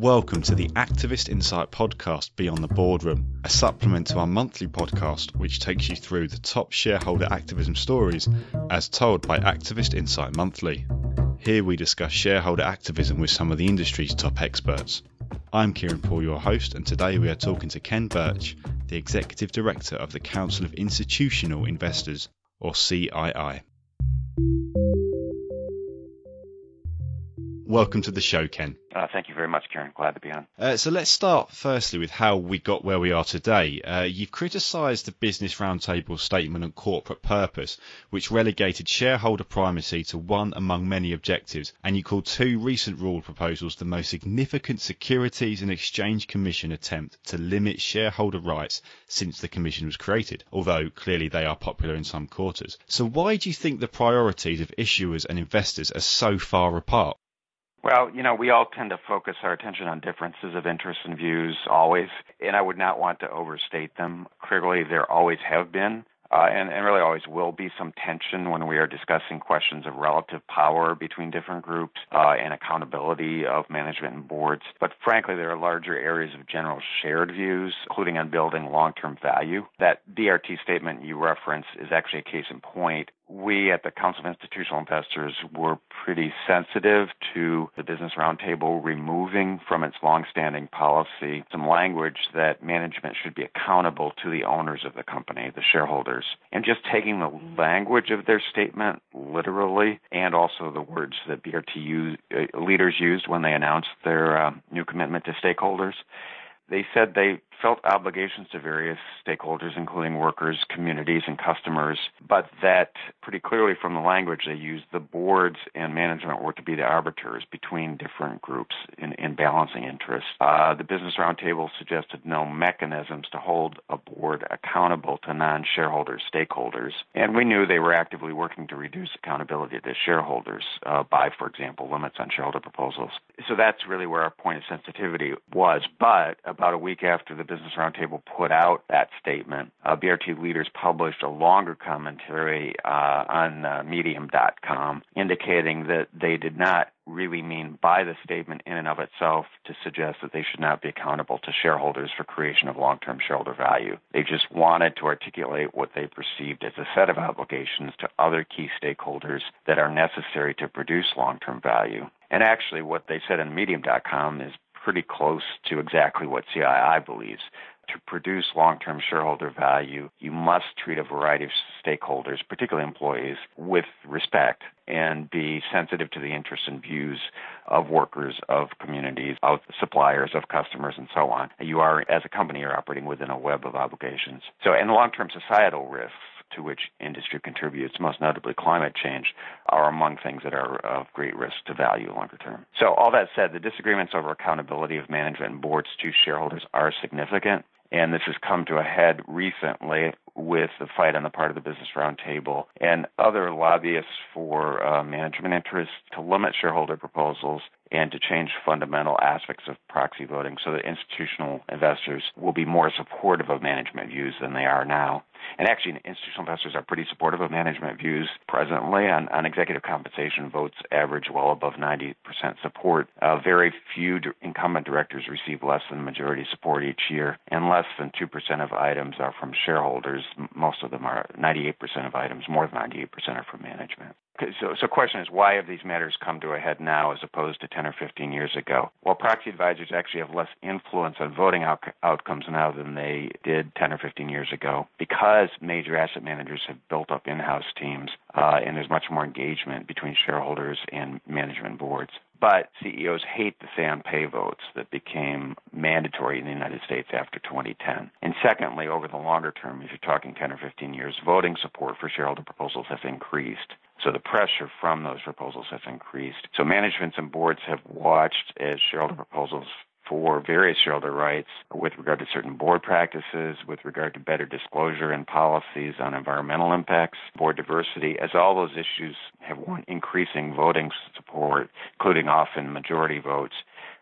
Welcome to the Activist Insight podcast Beyond the Boardroom, a supplement to our monthly podcast which takes you through the top shareholder activism stories as told by Activist Insight Monthly. Here we discuss shareholder activism with some of the industry's top experts. I'm Kieran Poole, your host, and today we are talking to Ken Bertsch, the Executive Director of the Council of Institutional Investors, or CII. Welcome to the show, Ken. Uh, thank you very much, Kieran. Glad to be on. Uh, so let's start firstly with how we got where we are today. Uh, you've criticised the Business Roundtable statement on corporate purpose, which relegated shareholder primacy to one among many objectives, and you called two recent rule proposals the most significant Securities and Exchange Commission attempt to limit shareholder rights since the Commission was created, although clearly they are popular in some quarters. So why do you think the priorities of issuers and investors are so far apart? Well, you know, we all tend to focus our attention on differences of interests and views always, and I would not want to overstate them. Clearly, there always have been uh, and, and, really always will be some tension when we are discussing questions of relative power between different groups uh, and accountability of management and boards. But frankly, there are larger areas of general shared views, including on building long term value. That BRT statement you reference is actually a case in point we at the Council of Institutional Investors were pretty sensitive to the Business Roundtable removing from its longstanding policy some language that management should be accountable to the owners of the company, the shareholders, and just taking the language of their statement literally and also the words that BRT uh, leaders used when they announced their uh, new commitment to stakeholders. They said they felt obligations to various stakeholders, including workers, communities, and customers, but that pretty clearly from the language they used, the boards and management were to be the arbiters between different groups in, in balancing interests. Uh, the Business Roundtable suggested no mechanisms to hold a board accountable to non shareholder stakeholders, and we knew they were actively working to reduce accountability to shareholders uh, by, for example, limits on shareholder proposals. So that's really where our point of sensitivity was. But about a week after the Business Roundtable put out that statement, uh, BRT leaders published a longer commentary uh, on uh, Medium.com indicating that they did not really mean by the statement in and of itself to suggest that they should not be accountable to shareholders for creation of long term shareholder value. They just wanted to articulate what they perceived as a set of obligations to other key stakeholders that are necessary to produce long term value. And actually, what they said in Medium.com is pretty close to exactly what CII believes. To produce long term shareholder value, you must treat a variety of stakeholders, particularly employees, with respect and be sensitive to the interests and views of workers, of communities, of suppliers, of customers, and so on. You are, as a company, you're operating within a web of obligations. So, and long term societal risks to which industry contributes, most notably climate change, are among things that are of great risk to value longer term. So, all that said, the disagreements over accountability of management and boards to shareholders are significant. And this has come to a head recently with the fight on the part of the Business Roundtable and other lobbyists for uh, management interests to limit shareholder proposals and to change fundamental aspects of proxy voting so that institutional investors will be more supportive of management views than they are now. And actually, institutional investors are pretty supportive of management views presently. On, on executive compensation, votes average well above 90% support. Uh, very few incumbent directors receive less than majority support each year, and less than 2% of items are from shareholders. Most of them are 98% of items, more than 98% are from management. So, so question is, why have these matters come to a head now as opposed to 10 or 15 years ago? Well, proxy advisors actually have less influence on voting out- outcomes now than they did 10 or 15 years ago because major asset managers have built up in-house teams uh, and there's much more engagement between shareholders and management boards. But CEOs hate the say on pay votes that became mandatory in the United States after 2010. And secondly, over the longer term, if you're talking 10 or 15 years, voting support for shareholder proposals has increased. So the pressure from those proposals has increased. So managements and boards have watched as shareholder proposals for various shareholder rights with regard to certain board practices, with regard to better disclosure and policies on environmental impacts, board diversity, as all those issues have won increasing voting support, including often majority votes.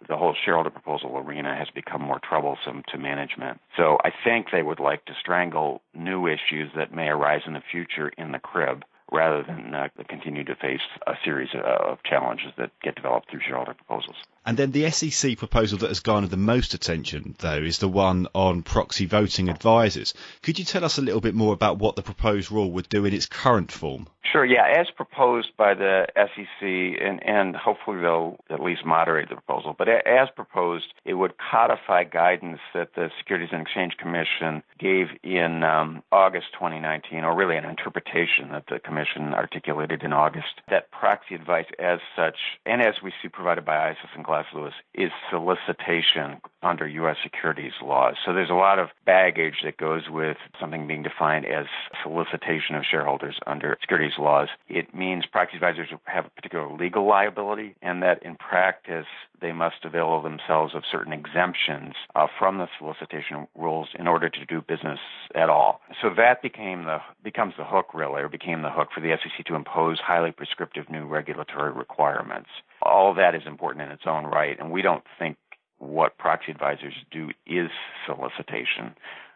The whole shareholder proposal arena has become more troublesome to management. So I think they would like to strangle new issues that may arise in the future in the crib rather than uh, continue to face a series of challenges that get developed through shareholder proposals. And then the SEC proposal that has garnered the most attention, though, is the one on proxy voting advisors. Could you tell us a little bit more about what the proposed rule would do in its current form? Sure, yeah. As proposed by the SEC, and, and hopefully they'll at least moderate the proposal, but as proposed, it would codify guidance that the Securities and Exchange Commission gave in um, August 2019, or really an interpretation that the Commission articulated in August, that proxy advice as such, and as we see provided by ISS and Glass Lewis, is solicitation under U.S. securities laws. So there's a lot of baggage that goes with something being defined as solicitation of shareholders under securities laws. It means proxy advisors have a particular legal liability, and that in practice they must avail themselves of certain exemptions uh, from the solicitation rules in order to do business at all. So that became the becomes the hook, really, or became the hook for the SEC to impose highly prescriptive new regulatory requirements. All of that is important in its own right, and we don't think what proxy advisors do is solicitation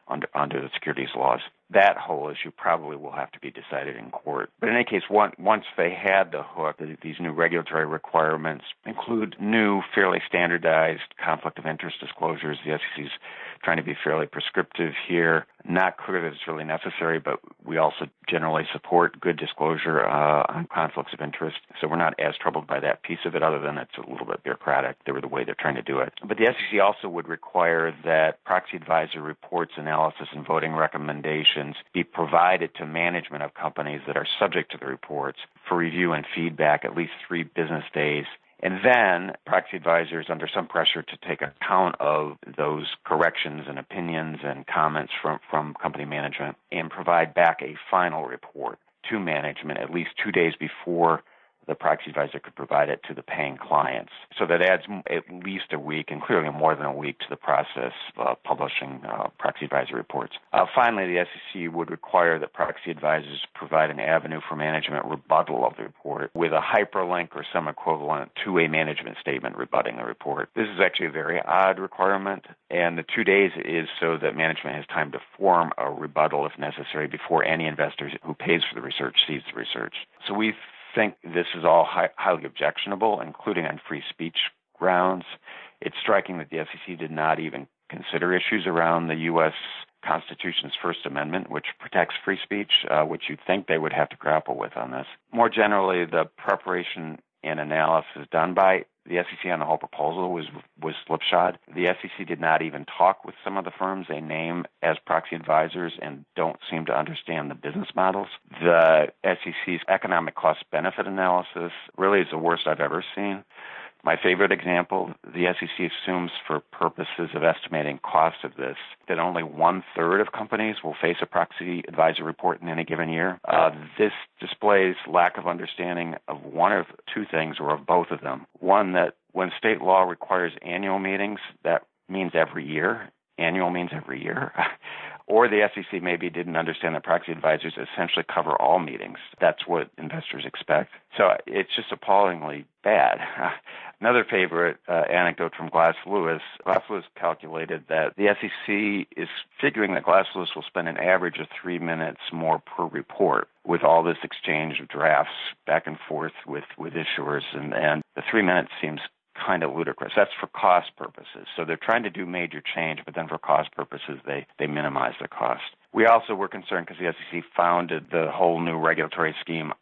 under under the securities laws. That whole issue probably will have to be decided in court. But in any case, one, once they had the hook, these new regulatory requirements include new, fairly standardized conflict of interest disclosures. The SEC's trying to be fairly prescriptive here. Not clear that it's really necessary, but we also generally support good disclosure uh, on conflicts of interest. So we're not as troubled by that piece of it, other than it's a little bit bureaucratic. The way they're trying to do it. But the SEC also would require that proxy advisor reports, analysis, and voting recommendations be provided to management of companies that are subject to the reports for review and feedback at least three business days and then proxy advisors under some pressure to take account of those corrections and opinions and comments from, from company management and provide back a final report to management at least two days before the proxy advisor could provide it to the paying clients. So that adds at least a week and clearly more than a week to the process of publishing uh, proxy advisor reports. Uh, finally, the SEC would require that proxy advisors provide an avenue for management rebuttal of the report with a hyperlink or some equivalent to a management statement rebutting the report. This is actually a very odd requirement, and the two days is so that management has time to form a rebuttal if necessary before any investor who pays for the research sees the research. So we think this is all high, highly objectionable, including on free speech grounds. It's striking that the SEC did not even consider issues around the U.S. Constitution's First Amendment, which protects free speech, uh, which you'd think they would have to grapple with on this. More generally, the preparation and analysis done by the SEC on the whole proposal was was slipshod. The SEC did not even talk with some of the firms they name as proxy advisors and don't seem to understand the business models. The SEC's economic cost benefit analysis really is the worst I've ever seen. My favorite example, the SEC assumes for purposes of estimating cost of this that only one third of companies will face a proxy advisor report in any given year. Uh, this displays lack of understanding of one of two things or of both of them. One, that when state law requires annual meetings, that means every year. Annual means every year. or the SEC maybe didn't understand that proxy advisors essentially cover all meetings. That's what investors expect. So it's just appallingly bad. Another favorite uh, anecdote from Glass Lewis Glass Lewis calculated that the SEC is figuring that Glass Lewis will spend an average of three minutes more per report with all this exchange of drafts back and forth with, with issuers. And, and the three minutes seems kind of ludicrous. That's for cost purposes. So they're trying to do major change, but then for cost purposes, they, they minimize the cost. We also were concerned because the SEC founded the whole new regulatory scheme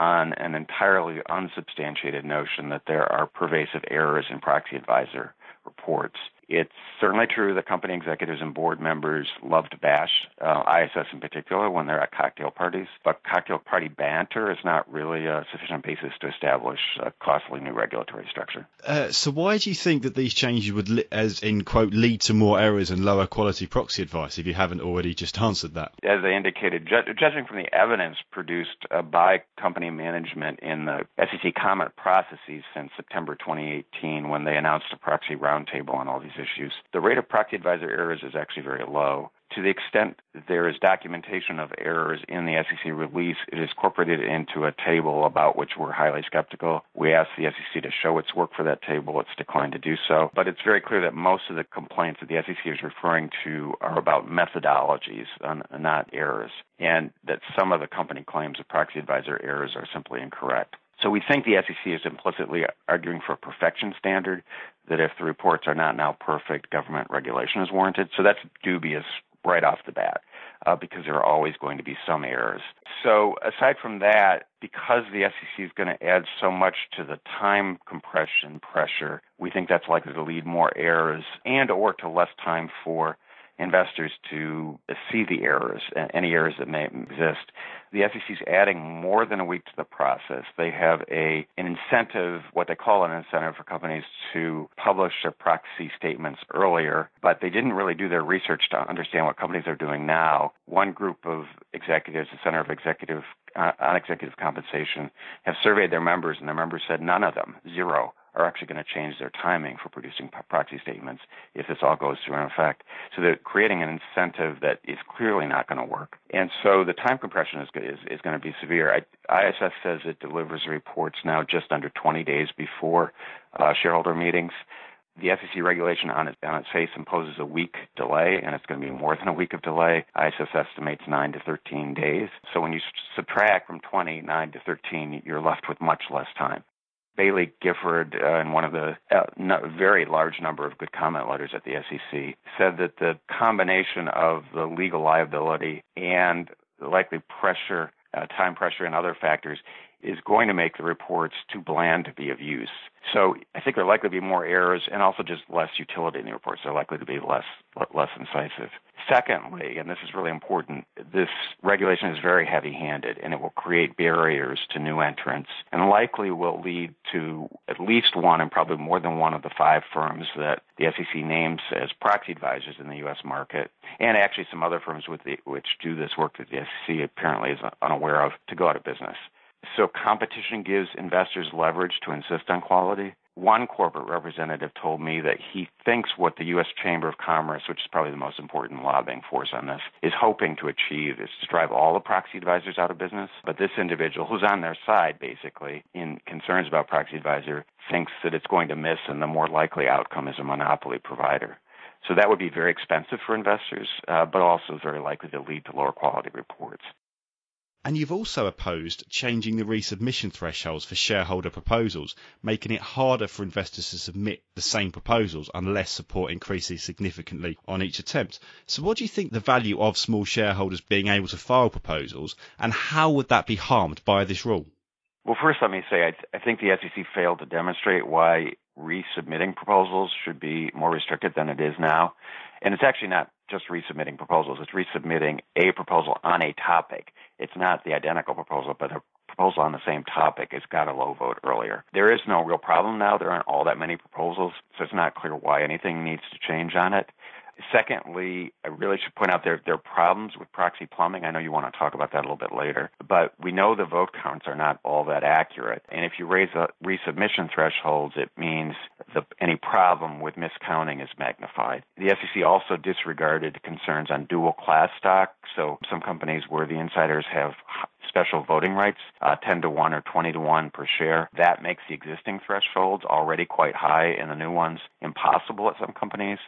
on an entirely unsubstantiated notion that there are pervasive errors in proxy advisor reports. It's certainly true that company executives and board members love to bash uh, ISS in particular when they're at cocktail parties, but cocktail party banter is not really a sufficient basis to establish a costly new regulatory structure. Uh, so, why do you think that these changes would, li- as in quote, lead to more errors and lower quality proxy advice? If you haven't already just answered that, as I indicated, ju- judging from the evidence produced uh, by company management in the SEC comment processes since September 2018, when they announced a proxy roundtable on all these issues. The rate of proxy advisor errors is actually very low. to the extent there is documentation of errors in the SEC release, it is incorporated into a table about which we're highly skeptical. We asked the SEC to show its work for that table. It's declined to do so. But it's very clear that most of the complaints that the SEC is referring to are about methodologies, uh, not errors, and that some of the company claims of proxy advisor errors are simply incorrect. So we think the SEC is implicitly arguing for a perfection standard, that if the reports are not now perfect, government regulation is warranted. So that's dubious right off the bat uh, because there are always going to be some errors. So aside from that, because the SEC is going to add so much to the time compression pressure, we think that's likely to lead more errors and or to less time for investors to see the errors, any errors that may exist. The SEC is adding more than a week to the process. They have a an incentive, what they call an incentive for companies to publish their proxy statements earlier, but they didn't really do their research to understand what companies are doing now. One group of executives, the Center of Executive uh, on Executive Compensation, have surveyed their members, and their members said none of them, zero, are actually going to change their timing for producing proxy statements if this all goes through in effect. So they're creating an incentive that is clearly not going to work. And so the time compression is, is, is going to be severe. I, ISS says it delivers reports now just under 20 days before uh, shareholder meetings. The SEC regulation on its, on its face imposes a week delay, and it's going to be more than a week of delay. ISS estimates 9 to 13 days. So when you subtract from 20, 9 to 13, you're left with much less time. Baillie Gifford, uh, in one of the uh, very large number of good comment letters at the SEC, said that the combination of the legal liability and likely pressure, uh, time pressure, and other factors is going to make the reports too bland to be of use. So I think there are likely to be more errors and also just less utility in the reports. They're likely to be less less incisive. Secondly, and this is really important, this regulation is very heavy-handed and it will create barriers to new entrants and likely will lead to at least one and probably more than one of the five firms that the SEC names as proxy advisors in the U.S. market, and actually some other firms with the, which do this work that the SEC apparently is unaware of to go out of business. So competition gives investors leverage to insist on quality. One corporate representative told me that he thinks what the U.S. Chamber of Commerce, which is probably the most important lobbying force on this, is hoping to achieve is to drive all the proxy advisors out of business. But this individual, who's on their side basically in concerns about proxy advisor, thinks that it's going to miss and the more likely outcome is a monopoly provider. So that would be very expensive for investors, uh, but also very likely to lead to lower quality reports. And you've also opposed changing the resubmission thresholds for shareholder proposals, making it harder for investors to submit the same proposals unless support increases significantly on each attempt. So what do you think the value of small shareholders being able to file proposals and how would that be harmed by this rule? Well, first let me say I, th- I think the SEC failed to demonstrate why resubmitting proposals should be more restricted than it is now. And it's actually not just resubmitting proposals. It's resubmitting a proposal on a topic. It's not the identical proposal, but a proposal on the same topic has got a low vote earlier. There is no real problem now. There aren't all that many proposals, so it's not clear why anything needs to change on it. Secondly, I really should point out there there are problems with proxy plumbing. I know you want to talk about that a little bit later, but we know the vote counts are not all that accurate. And if you raise the resubmission thresholds, it means the, any problem with miscounting is magnified. The SEC also disregarded concerns on dual class stock. So some companies where the insiders have special voting rights, uh, 10 to 1 or 20 to 1 per share. That makes the existing thresholds already quite high and the new ones impossible at some companies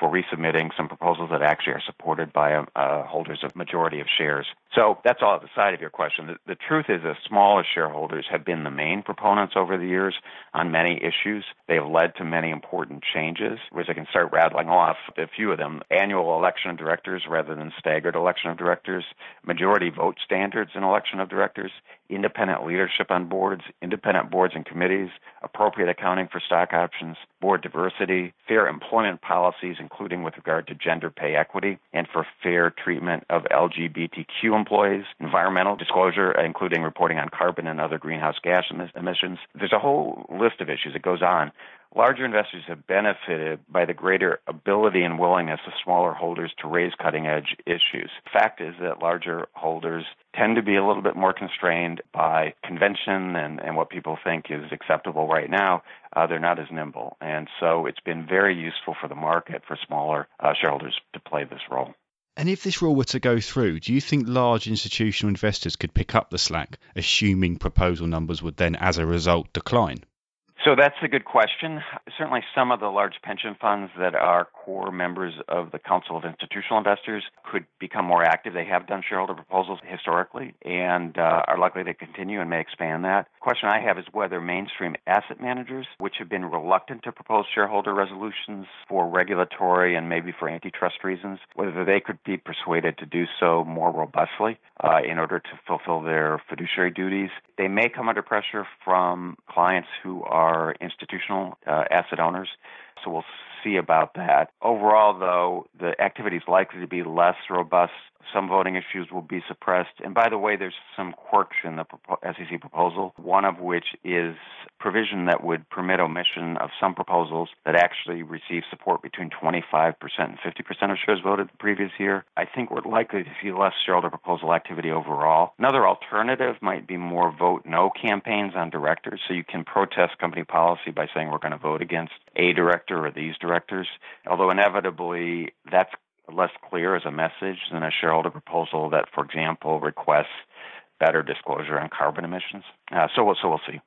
for resubmitting some proposals that actually are supported by uh, holders of majority of shares. So that's all at the side of your question. The, the truth is that smaller shareholders have been the main proponents over the years on many issues. They have led to many important changes, which I can start rattling off a few of them. Annual election of directors rather than staggered election of directors, majority vote standards in election of directors, independent leadership on boards, independent boards and committees, appropriate accounting for stock options, board diversity, fair employment policies, including with regard to gender pay equity, and for fair treatment of LGBTQ employees, environmental disclosure, including reporting on carbon and other greenhouse gas emissions. There's a whole list of issues. It goes on larger investors have benefited by the greater ability and willingness of smaller holders to raise cutting edge issues. Fact is that larger holders tend to be a little bit more constrained by convention and, and what people think is acceptable right now. Uh, they're not as nimble. And so it's been very useful for the market for smaller uh, shareholders to play this role. And if this rule were to go through, do you think large institutional investors could pick up the slack, assuming proposal numbers would then, as a result, decline? So that's a good question. Certainly, some of the large pension funds that are core members of the Council of Institutional Investors could become more active. They have done shareholder proposals historically and uh, are likely to continue and may expand that. The question I have is whether mainstream asset managers, which have been reluctant to propose shareholder resolutions for regulatory and maybe for antitrust reasons, whether they could be persuaded to do so more robustly uh, in order to fulfill their fiduciary duties. They may come under pressure from clients who are are institutional uh, asset owners. So we'll see about that. Overall, though, the activity is likely to be less robust some voting issues will be suppressed. And by the way, there's some quirks in the SEC proposal, one of which is provision that would permit omission of some proposals that actually receive support between 25% and 50% of shares voted the previous year. I think we're likely to see less shareholder proposal activity overall. Another alternative might be more vote no campaigns on directors. So you can protest company policy by saying we're going to vote against a director or these directors. Although inevitably that's less clear as a message than a shareholder proposal that, for example, requests better disclosure on carbon emissions. Uh, so, we'll, so we'll see.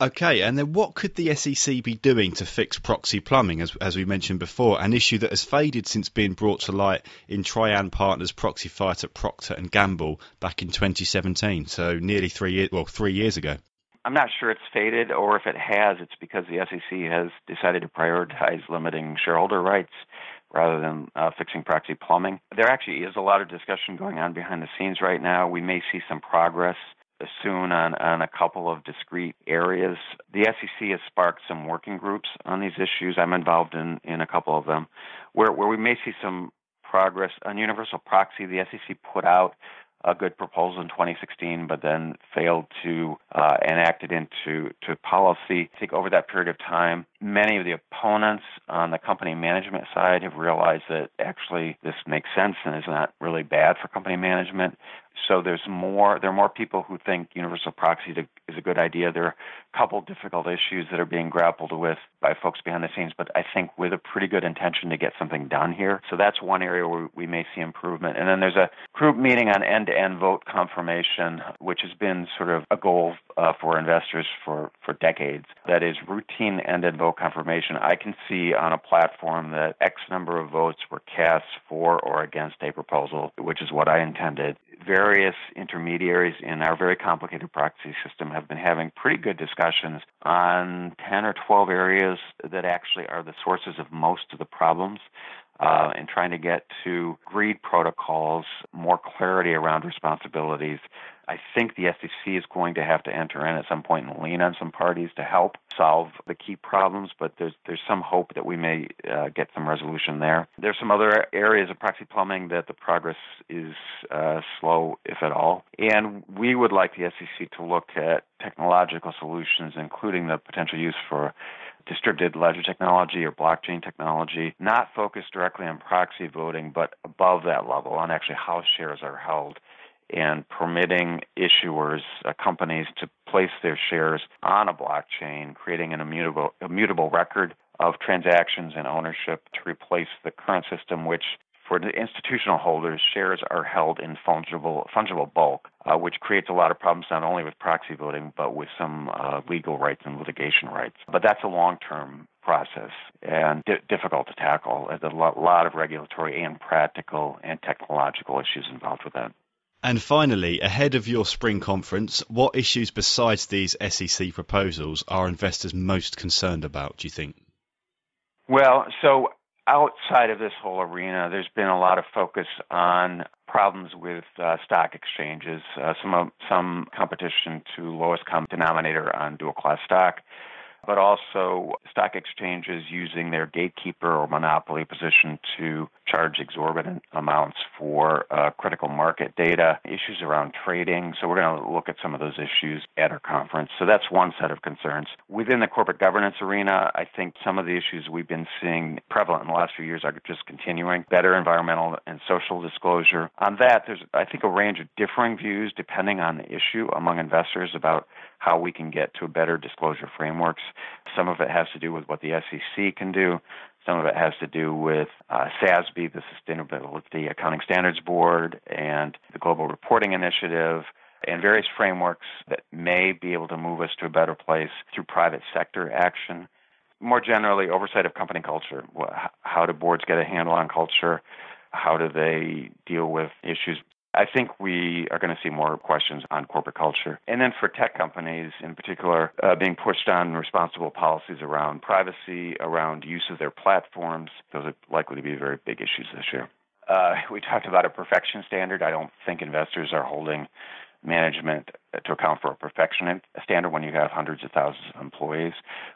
Okay, and then what could the SEC be doing to fix proxy plumbing, as, as we mentioned before, an issue that has faded since being brought to light in Trian Partners' proxy fight at Procter and Gamble back in 2017, so nearly three years, well, three years ago. I'm not sure it's faded, or if it has, it's because the SEC has decided to prioritize limiting shareholder rights rather than uh, fixing proxy plumbing. There actually is a lot of discussion going on behind the scenes right now. We may see some progress soon on, on a couple of discrete areas. The SEC has sparked some working groups on these issues. I'm involved in, in a couple of them where, where we may see some progress. On universal proxy, the SEC put out a good proposal in 2016, but then failed to uh, enact it into to policy. I think over that period of time, many of the opponents on the company management side have realized that actually this makes sense and is not really bad for company management. So there's more. There are more people who think universal proxy is a good idea. There are a couple difficult issues that are being grappled with by folks behind the scenes, but I think with a pretty good intention to get something done here. So that's one area where we may see improvement. And then there's a group meeting on end-to-end vote confirmation, which has been sort of a goal uh, for investors for for decades. That is routine end-to-end vote confirmation. I can see on a platform that X number of votes were cast for or against a proposal, which is what I intended various intermediaries in our very complicated proxy system have been having pretty good discussions on 10 or 12 areas that actually are the sources of most of the problems uh, and trying to get to agreed protocols, more clarity around responsibilities. I think the SEC is going to have to enter in at some point and lean on some parties to help solve the key problems, but there's there's some hope that we may uh, get some resolution there. There's some other areas of proxy plumbing that the progress is uh, slow, if at all, and we would like the SEC to look at technological solutions, including the potential use for distributed ledger technology or blockchain technology, not focused directly on proxy voting, but above that level on actually how shares are held and permitting issuers, uh, companies to place their shares on a blockchain, creating an immutable, immutable record of transactions and ownership to replace the current system, which for the institutional holders, shares are held in fungible fungible bulk, uh, which creates a lot of problems not only with proxy voting but with some uh, legal rights and litigation rights. But that's a long-term process and di- difficult to tackle. There's a lot, lot of regulatory and practical and technological issues involved with that. And finally, ahead of your spring conference, what issues besides these SEC proposals are investors most concerned about, do you think? Well, so outside of this whole arena, there's been a lot of focus on problems with uh, stock exchanges, uh, some some competition to lowest common denominator on dual class stock, but also stock exchanges using their gatekeeper or monopoly position to charge exorbitant amounts for uh, critical market data, issues around trading. So, we're going to look at some of those issues at our conference. So, that's one set of concerns. Within the corporate governance arena, I think some of the issues we've been seeing prevalent in the last few years are just continuing. Better environmental and social disclosure. On that, there's, I think, a range of differing views depending on the issue among investors about how we can get to better disclosure frameworks. Some of it has to do with what the SEC can do. Some of it has to do with uh, SASB, the Sustainability Accounting Standards Board, and the Global Reporting Initiative, and various frameworks that may be able to move us to a better place through private sector action. More generally, oversight of company culture. How do boards get a handle on culture? How do they deal with issues I think we are going to see more questions on corporate culture. And then for tech companies in particular, uh, being pushed on responsible policies around privacy, around use of their platforms, those are likely to be very big issues this year. Uh, we talked about a perfection standard. I don't think investors are holding management to account for a perfection standard when you have hundreds of thousands of employees.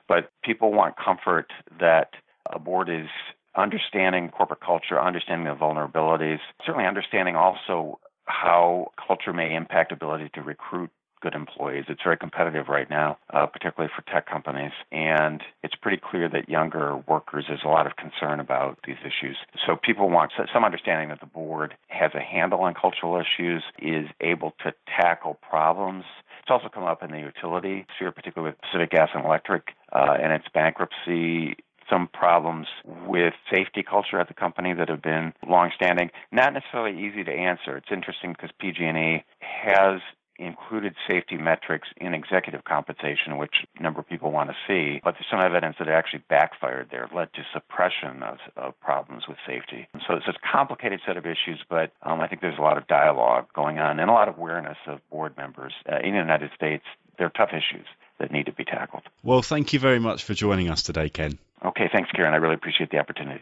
But people want comfort that a board is understanding corporate culture, understanding the vulnerabilities, certainly understanding also how culture may impact ability to recruit good employees. It's very competitive right now, uh, particularly for tech companies. And it's pretty clear that younger workers, there's a lot of concern about these issues. So people want some understanding that the board has a handle on cultural issues, is able to tackle problems. It's also come up in the utility sphere, particularly with Pacific Gas and Electric uh, and its bankruptcy some problems with safety culture at the company that have been longstanding. Not necessarily easy to answer. It's interesting because PG&E has included safety metrics in executive compensation, which a number of people want to see, but there's some evidence that it actually backfired there, led to suppression of, of problems with safety. So it's a complicated set of issues, but um, I think there's a lot of dialogue going on and a lot of awareness of board members uh, in the United States. They're tough issues that need to be tackled. Well, thank you very much for joining us today, Ken. Okay, thanks, Kieran. I really appreciate the opportunity.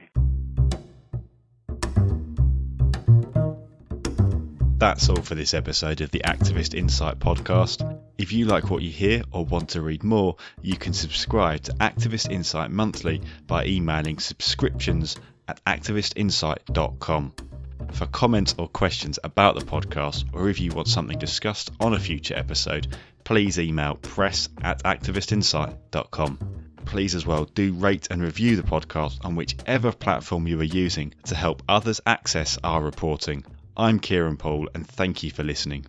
That's all for this episode of the Activist Insight podcast. If you like what you hear or want to read more, you can subscribe to Activist Insight monthly by emailing subscriptions at activistinsight.com. For comments or questions about the podcast, or if you want something discussed on a future episode, please email press at activistinsight.com please as well do rate and review the podcast on whichever platform you are using to help others access our reporting. I'm Kieran Poole and thank you for listening.